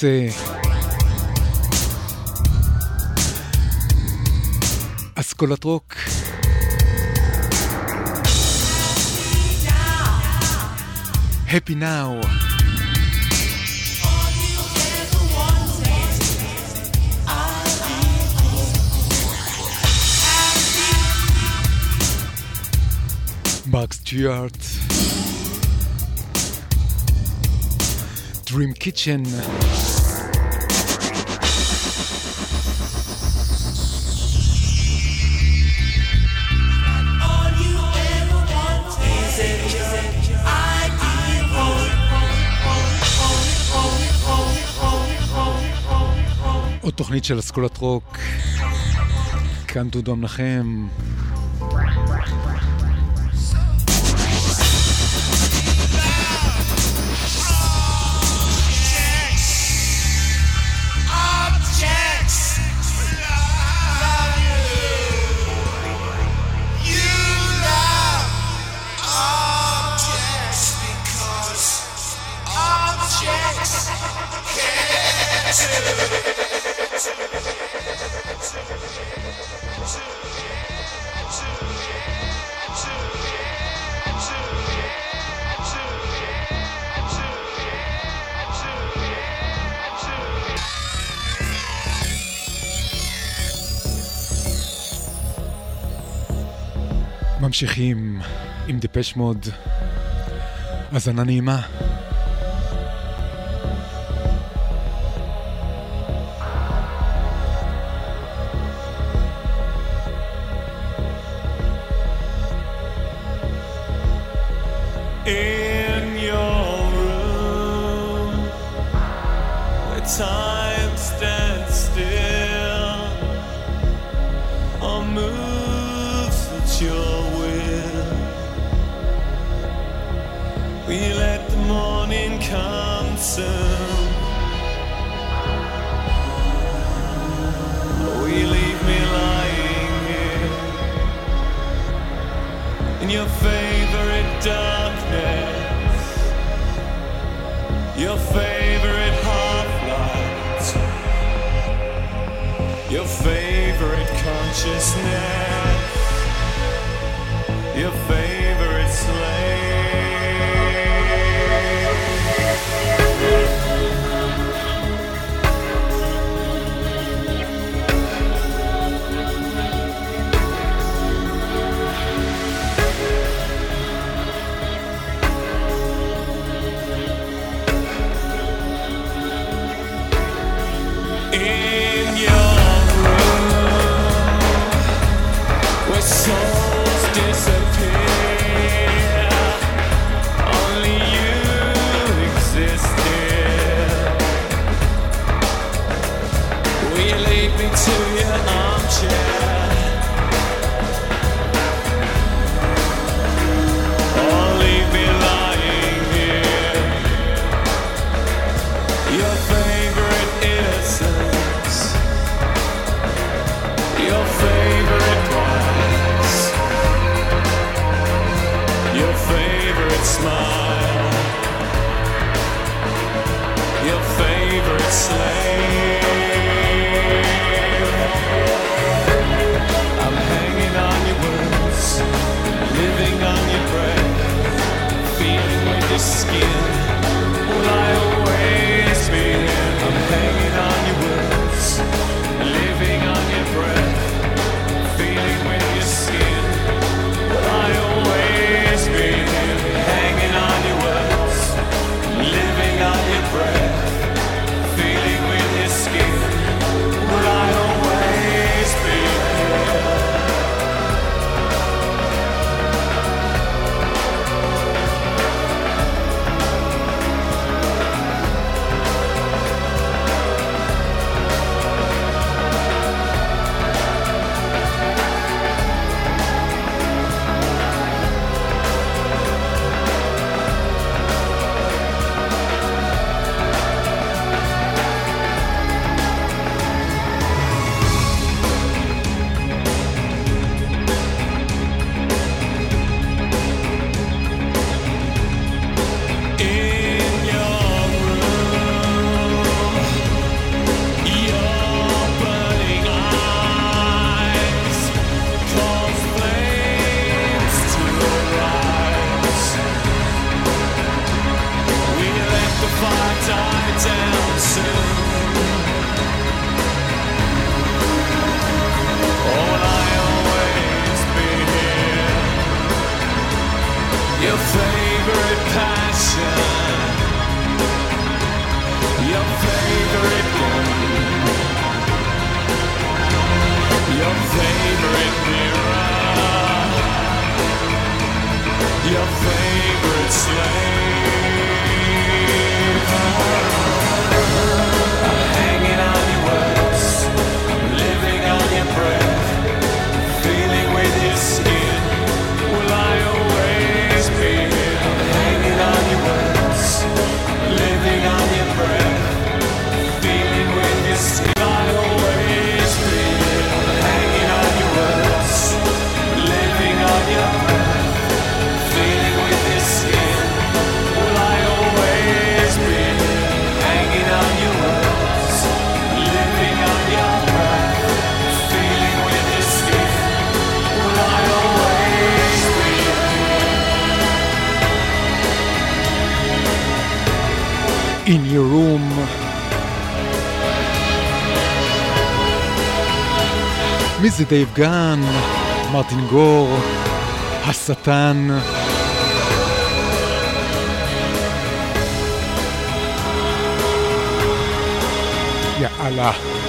רוצה. אסכולת רוק. Happy Now. Mark Stewart. Dream Kitchen. עוד תוכנית של אסכולת רוק. כאן דודו המנחם. ממשיכים עם דיפש מוד. האזנה נעימה. in your דייב גן? מרטין גור? השטן? יאללה.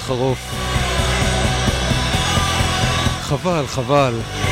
ברי סחרוף. חבל, חבל.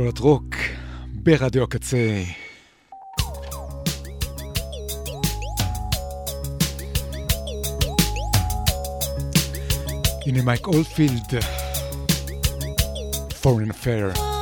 אסכולת רוק ברדיו הקצה. הנה מייק אולפילד, Foreign Affair.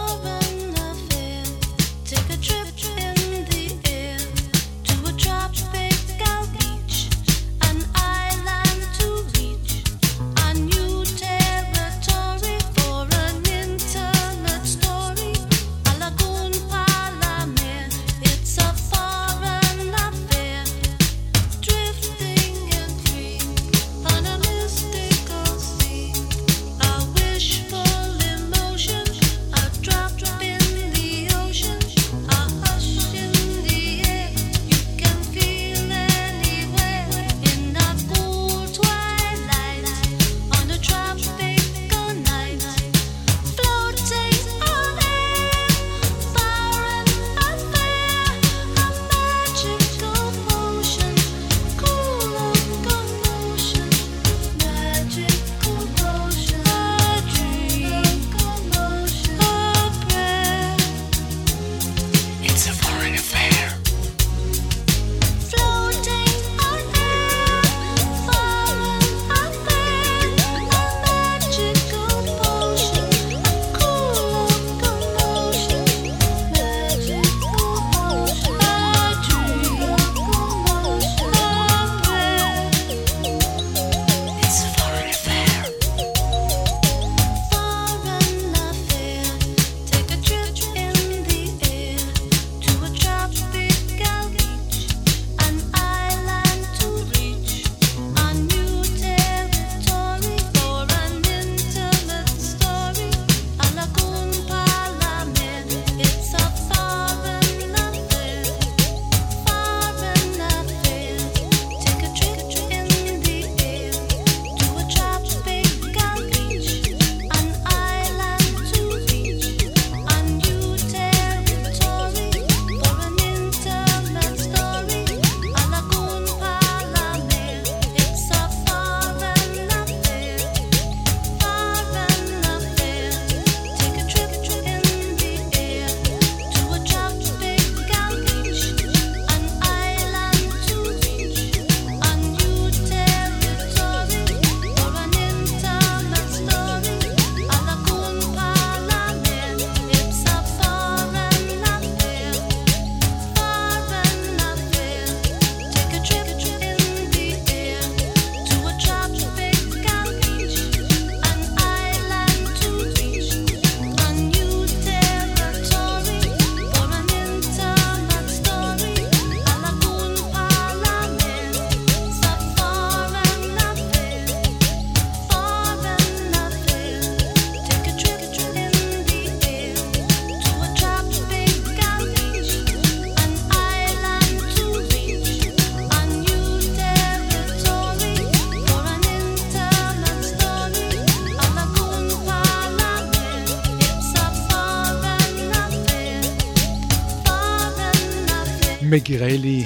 מגי ריילי,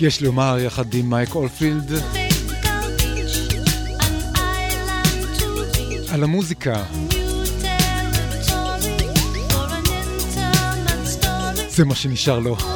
יש לומר יחד עם מייק אולפילד, על המוזיקה. זה מה שנשאר לו.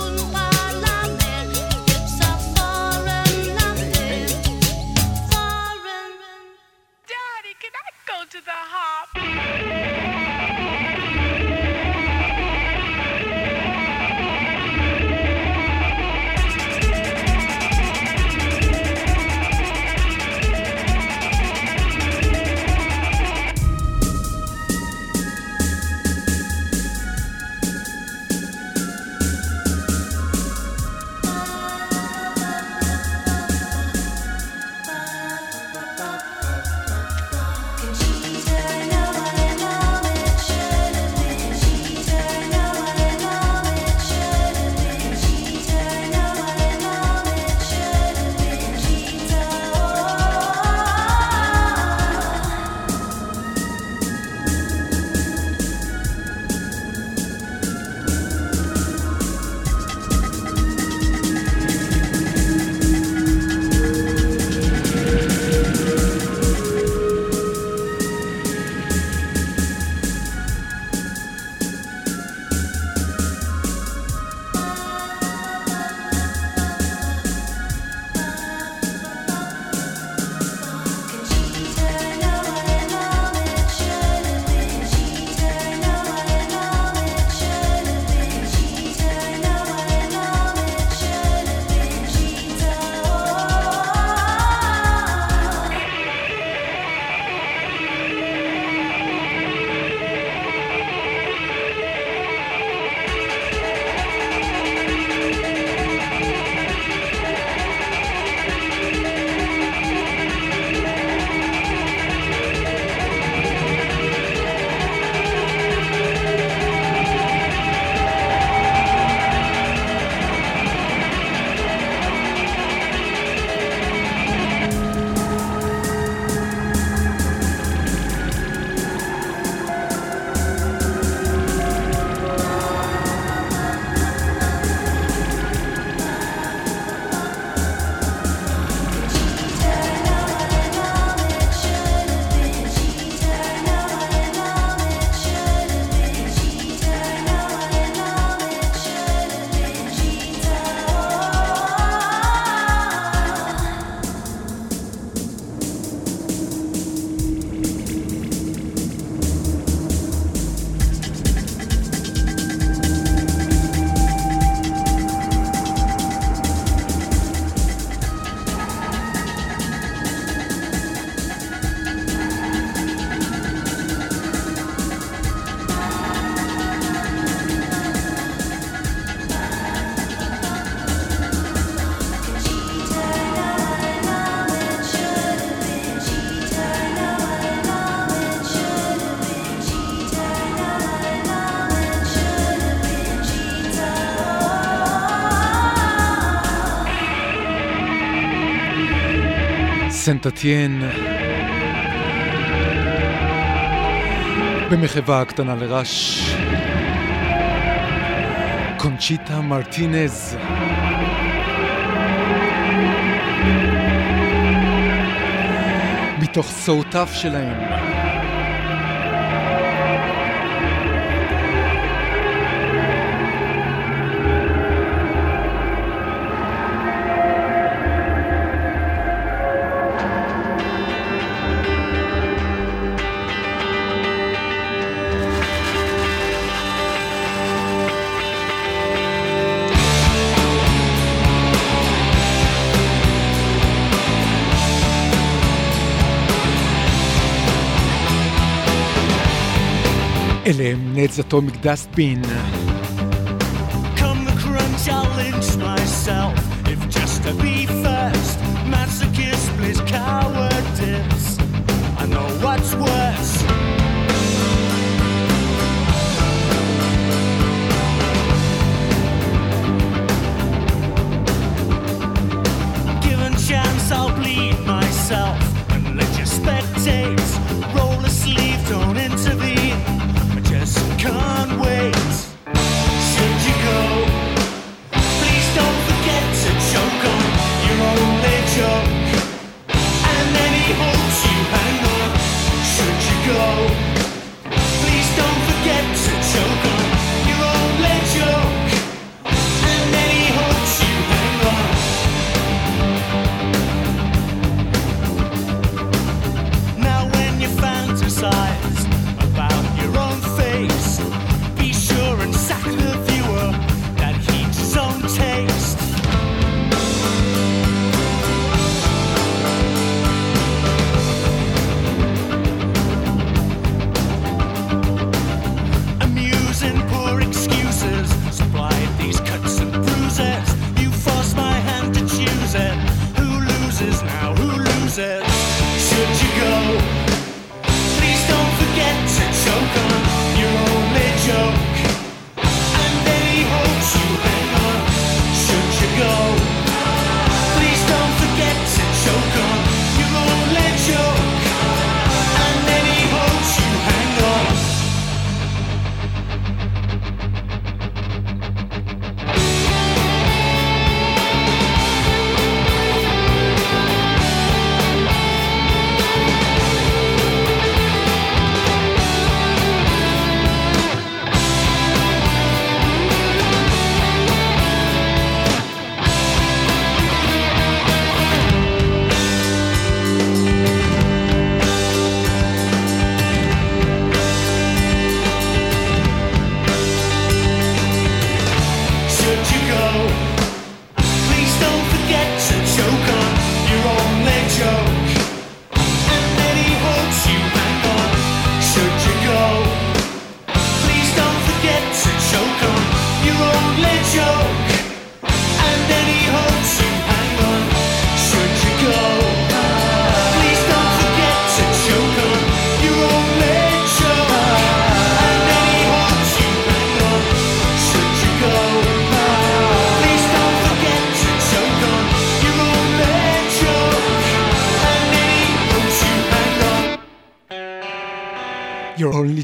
סנט סנטטיין במחווה הקטנה לרש. קונצ'יטה מרטינז. מתוך סעוטיו שלהם. אלה הם נט Come the crunch, I'll lynch myself, if just to be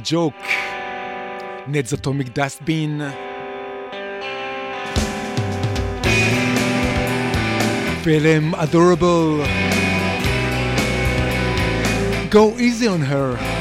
joke. Ned's Atomic Dustbin. Film Adorable. Go easy on her.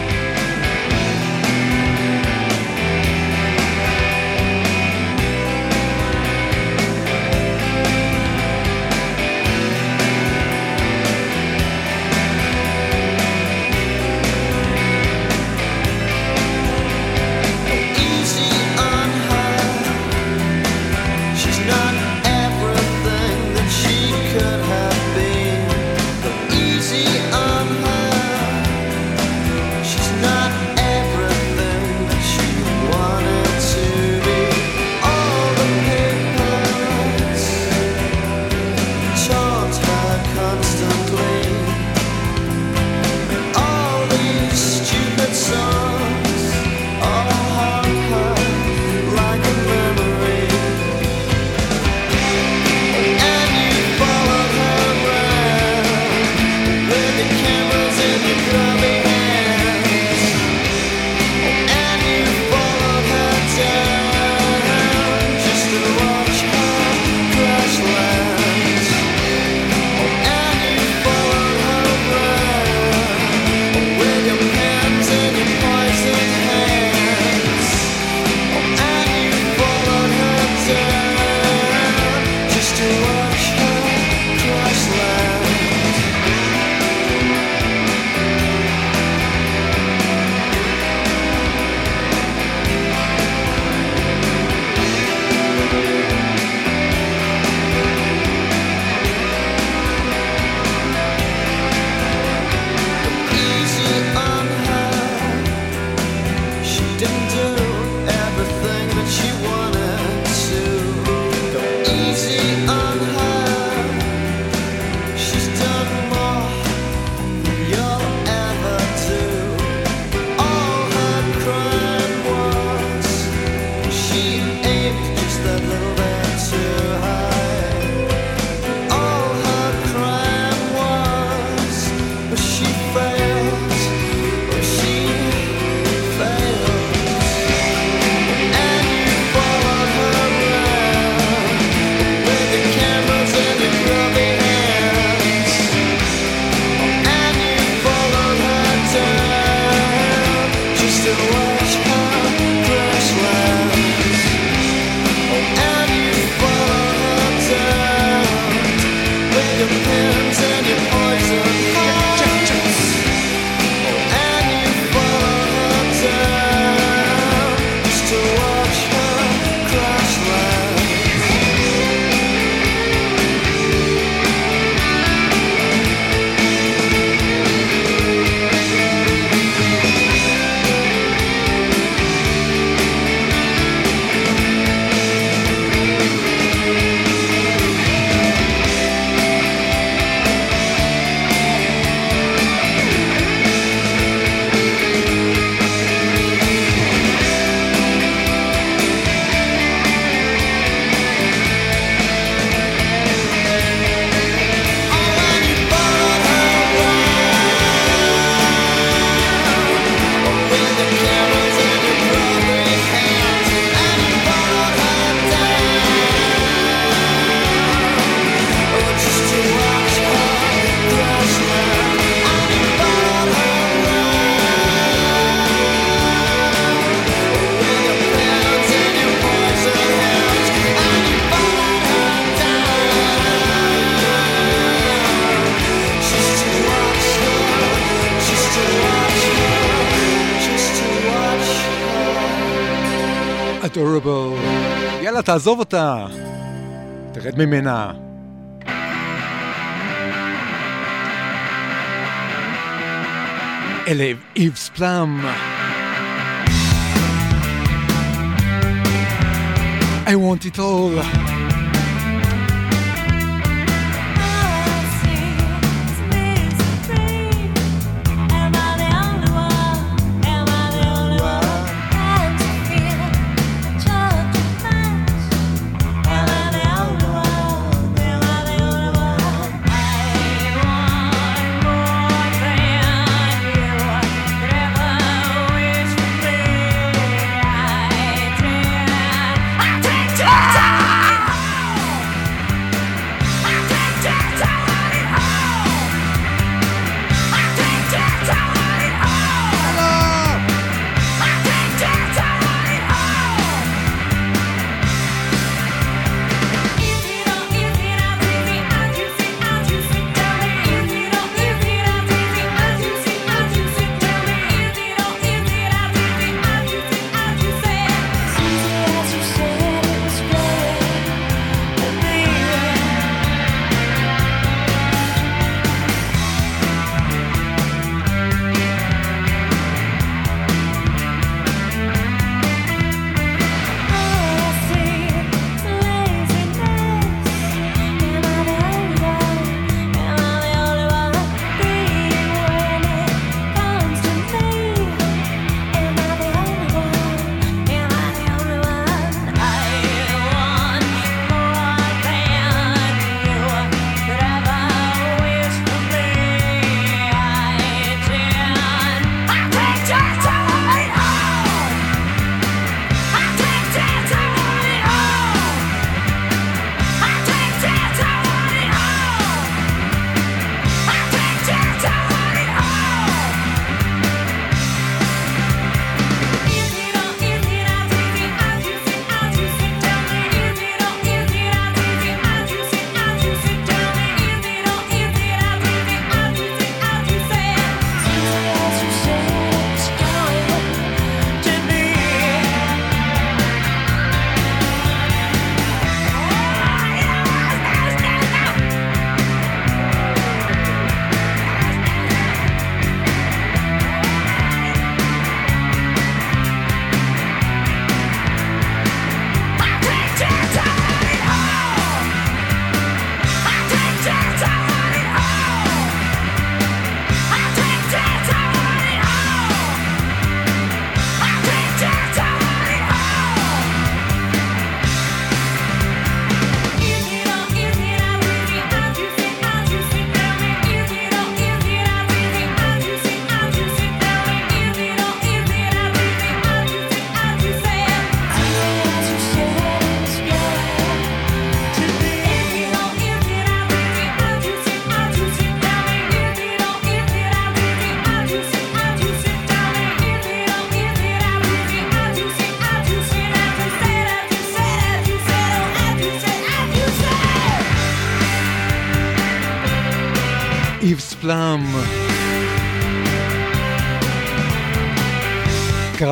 תעזוב אותה. תרד ממנה. אלה איבס פלאם. I want it all.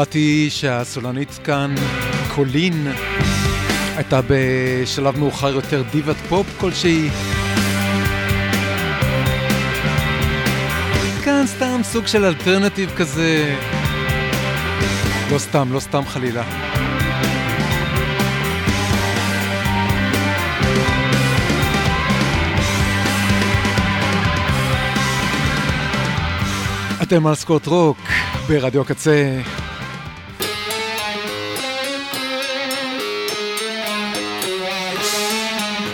קראתי שהסולנית כאן, קולין, הייתה בשלב מאוחר יותר דיבת פופ כלשהי. כאן סתם סוג של אלטרנטיב כזה. לא סתם, לא סתם חלילה. אתם על סקוט רוק ברדיו הקצה.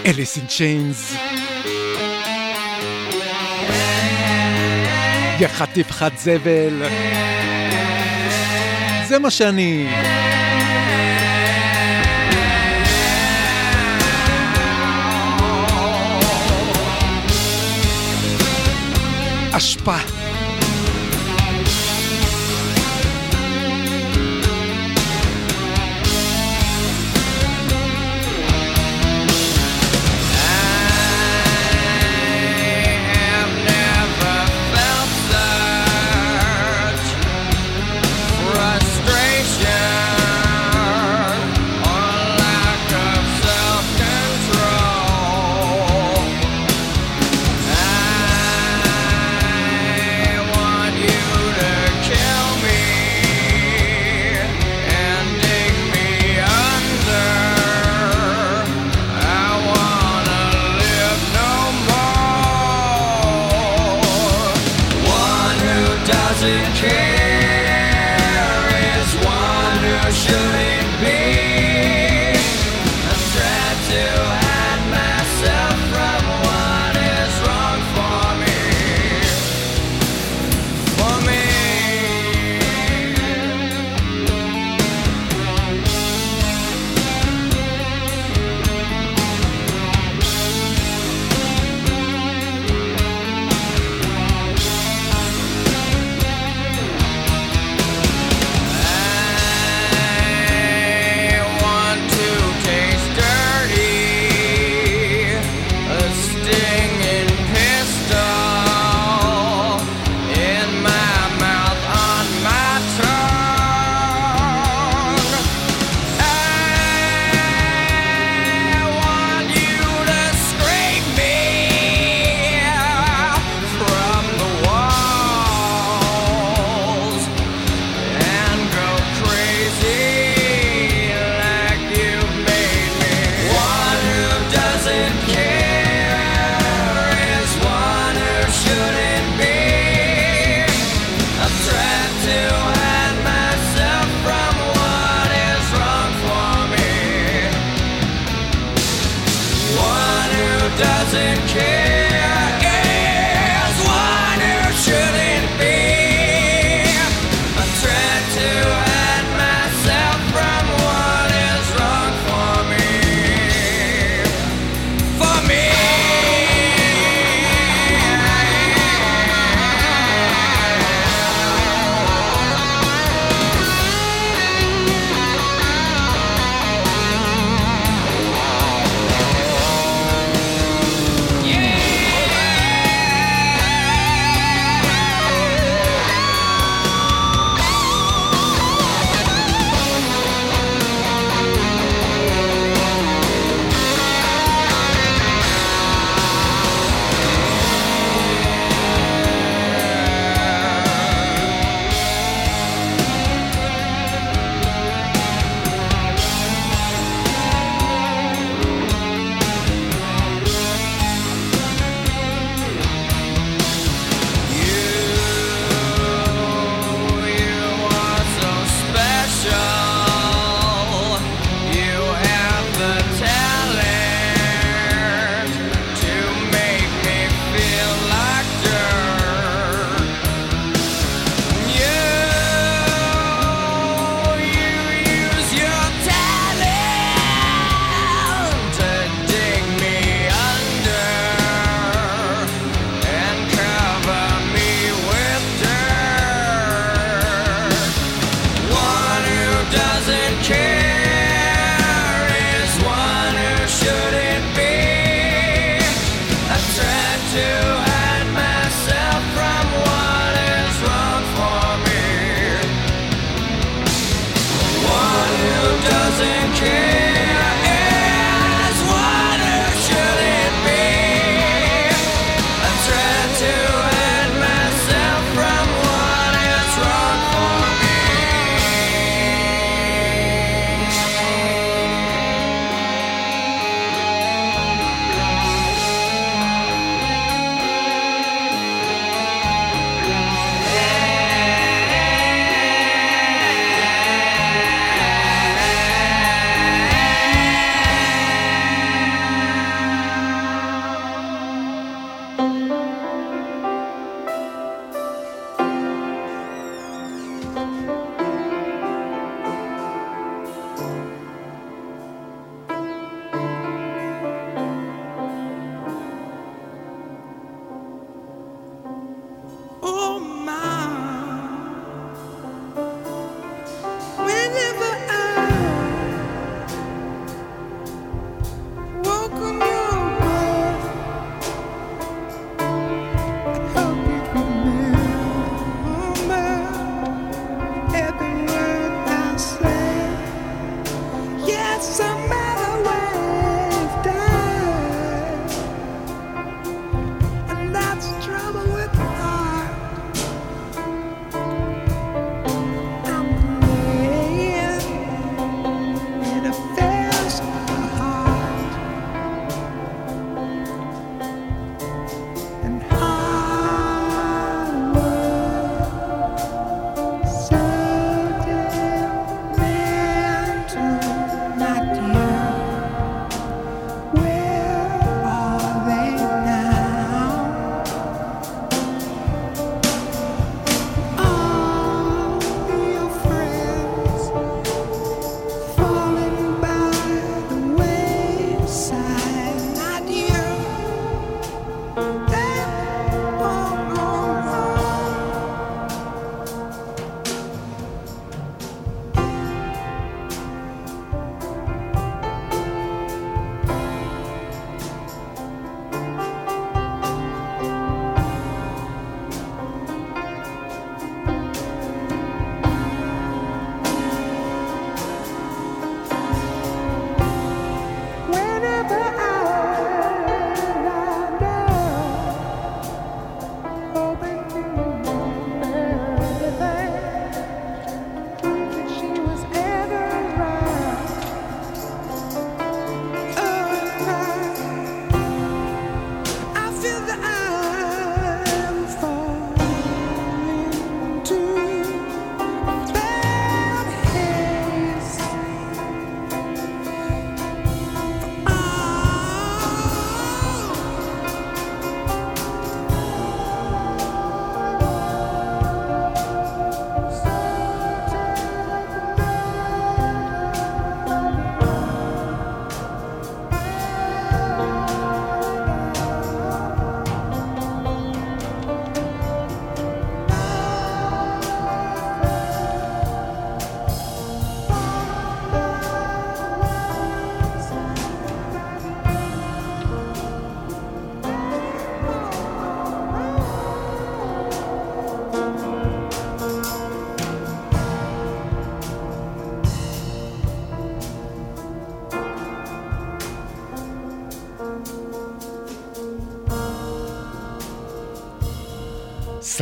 אליס אין צ'יינס. יא חתיכת זבל. זה מה שאני. אשפה.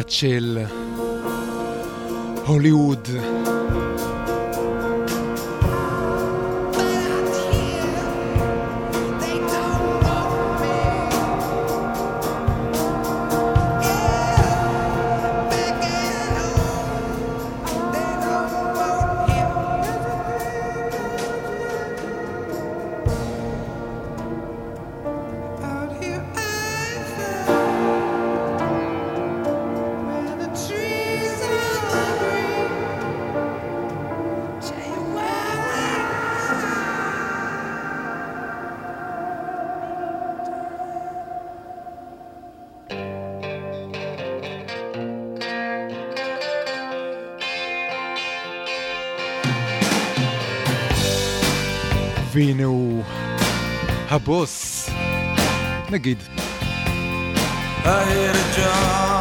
של הוליווד. והנה הוא הבוס, נגיד. I had a job.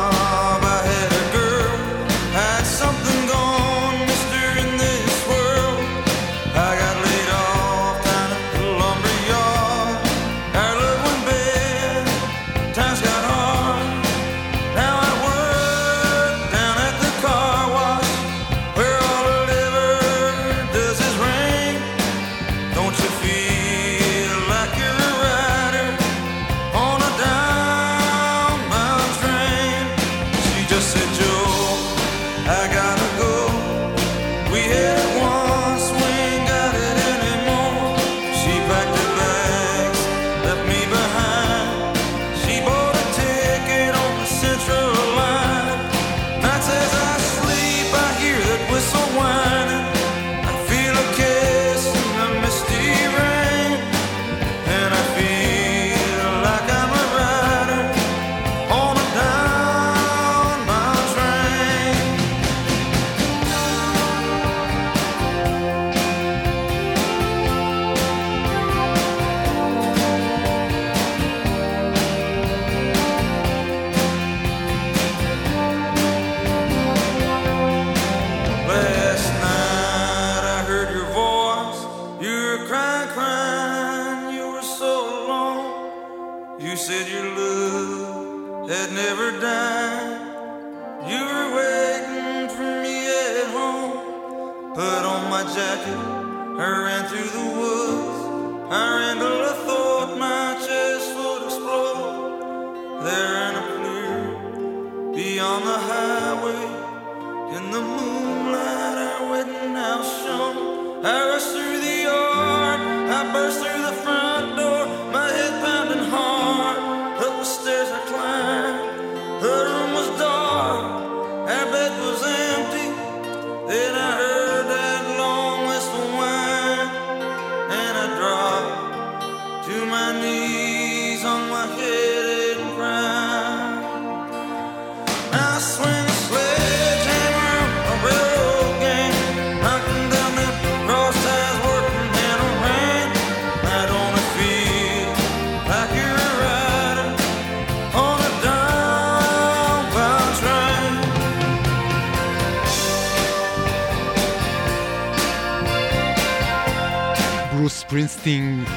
ברוס פרינסטינג,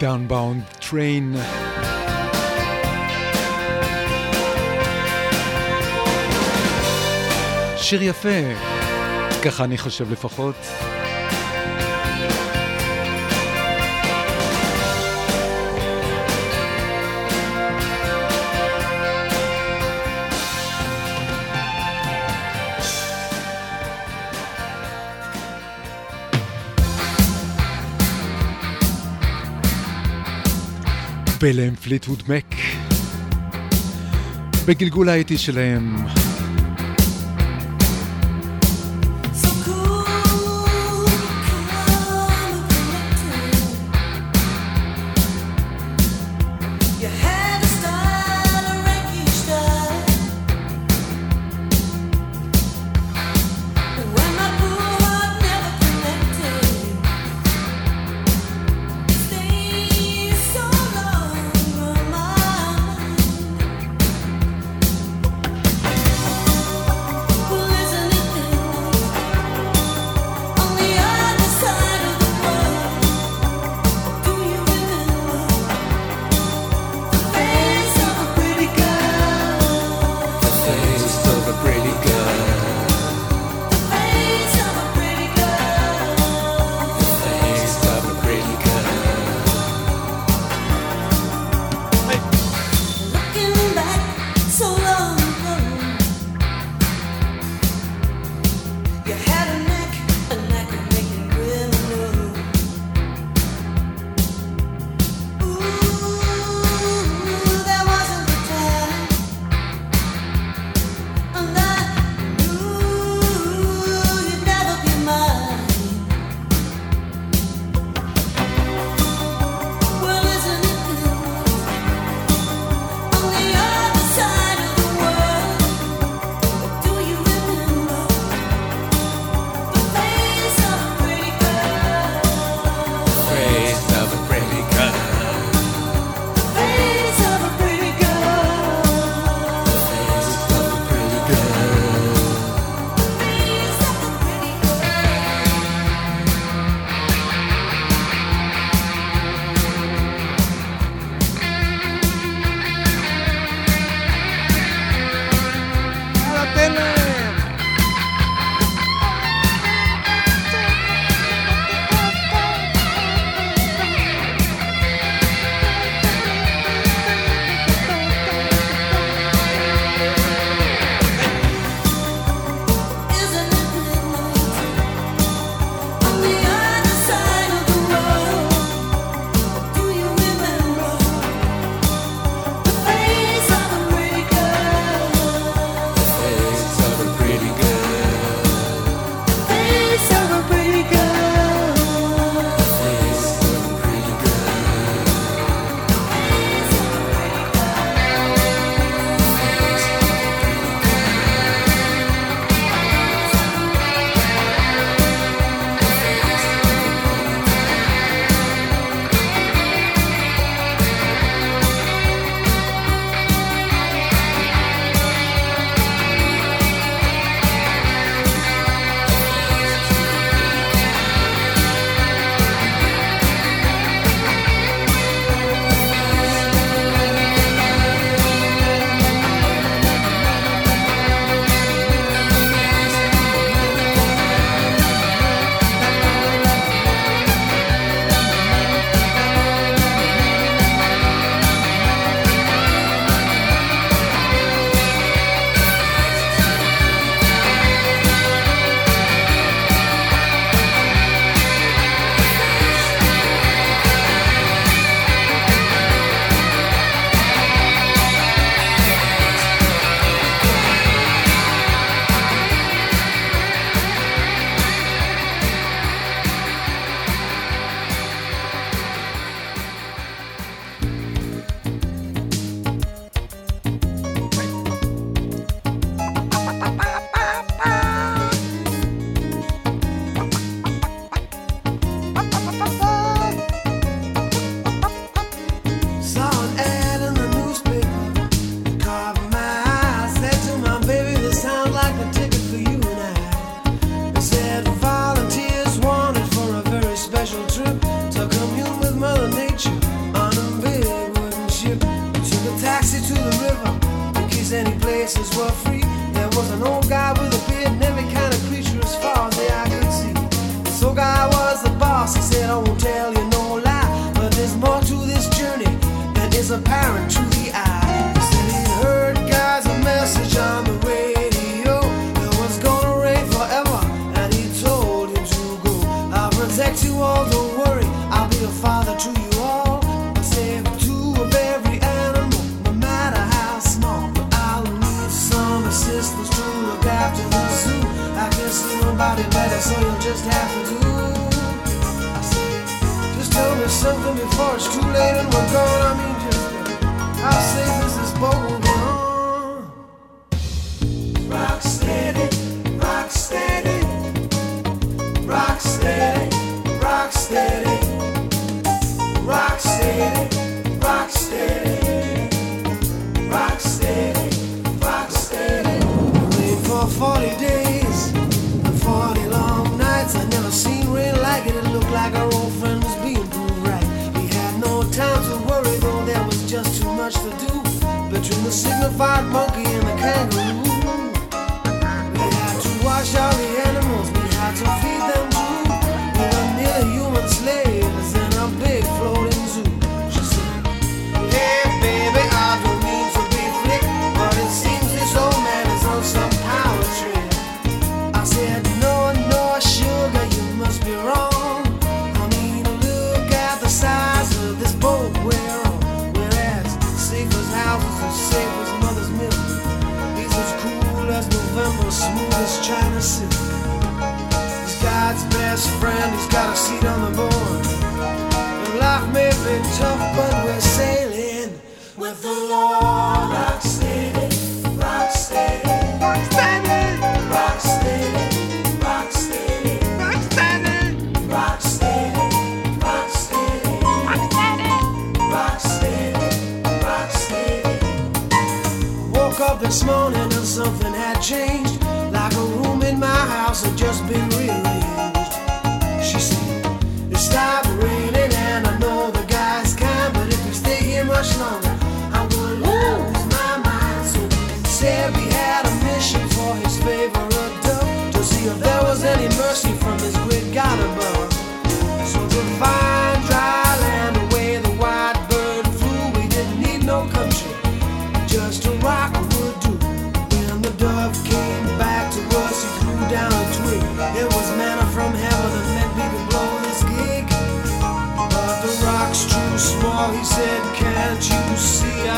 דאונבאונד טריין. שיר יפה, ככה אני חושב לפחות. בלם פליטווד מק. בגלגול האיטי שלהם.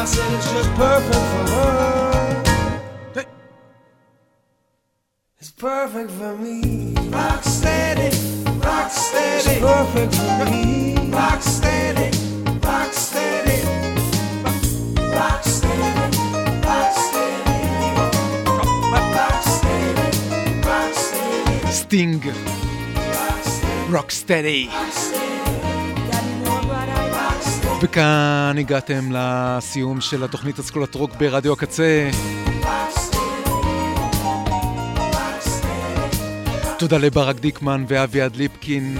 Said it's just perfect for her. It's perfect for me. Rock steady, rock steady. It's perfect for me. Rock steady, rock steady. Sting. Rock steady. Rock steady. וכאן הגעתם לסיום של התוכנית אסכולת רוק ברדיו הקצה. תודה לברק דיקמן ואביעד ליפקין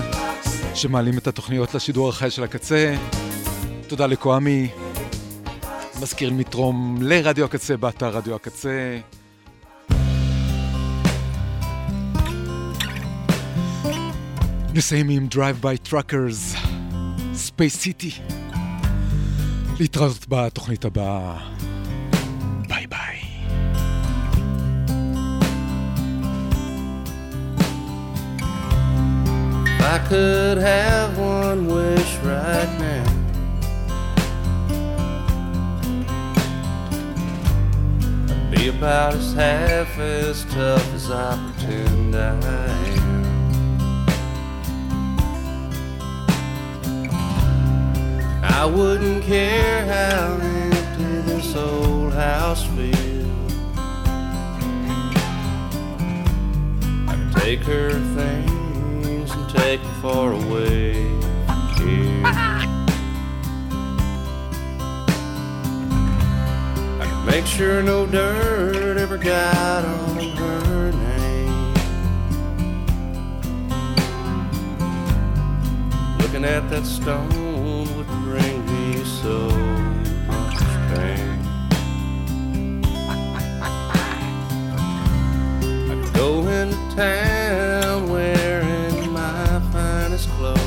שמעלים את התוכניות לשידור החי של הקצה. תודה לקוואמי, מזכיר מתרום לרדיו הקצה באתר רדיו הקצה. נסיים עם Drive by Truckers, Space City. להתראות בתוכנית הבאה. ביי ביי. I could have one wish right now. I'd be about as half as tough as opportunity. I wouldn't care how empty this old house feels. I'd take her things and take her far away from here. I'd make sure no dirt ever got on her name. Looking at that stone so much pain. I go into town wearing my finest clothes.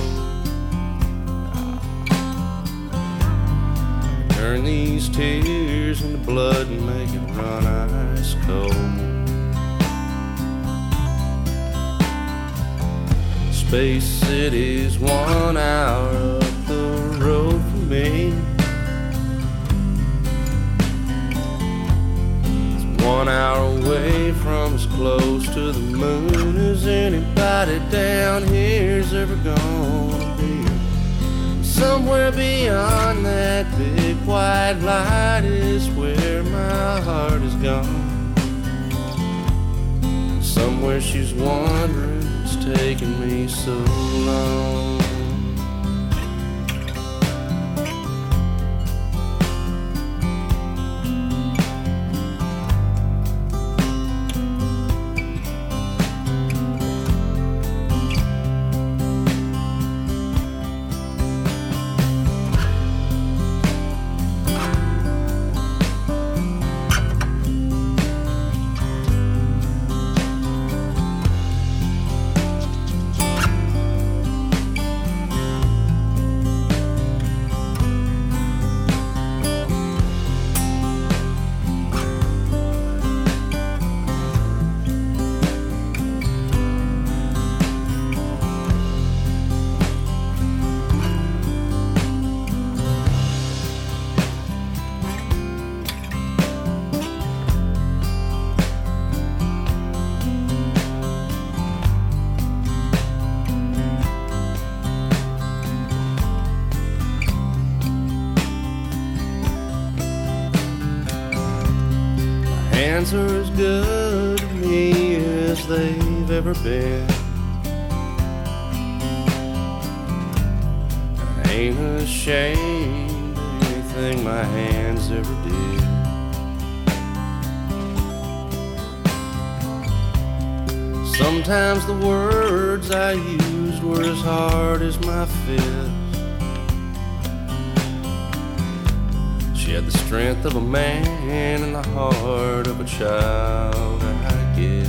I turn these tears into blood and make it run ice cold. Space City's one hour up the road from me. One hour away from as close to the moon as anybody down here's ever gonna be. Somewhere beyond that big white light is where my heart is gone. Somewhere she's wondering it's taking me so long. Good to me as they've ever been. I ain't ashamed of anything my hands ever did. Sometimes the words I used were as hard as my fist. Had the strength of a man and the heart of a child, I guess.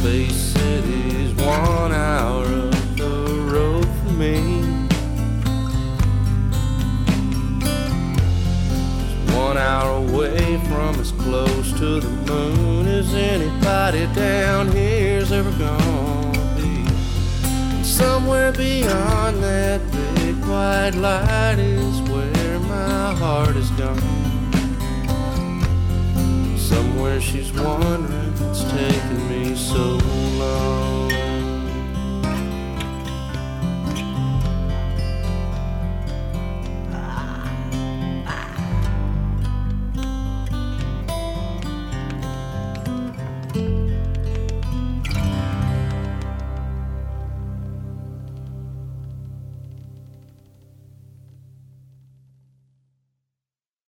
Space City's one hour up the road for me. It's one hour away from as close to the moon as anybody down here's ever gonna be. Somewhere beyond that white light is where my heart is gone. Somewhere she's wondering it's taking me so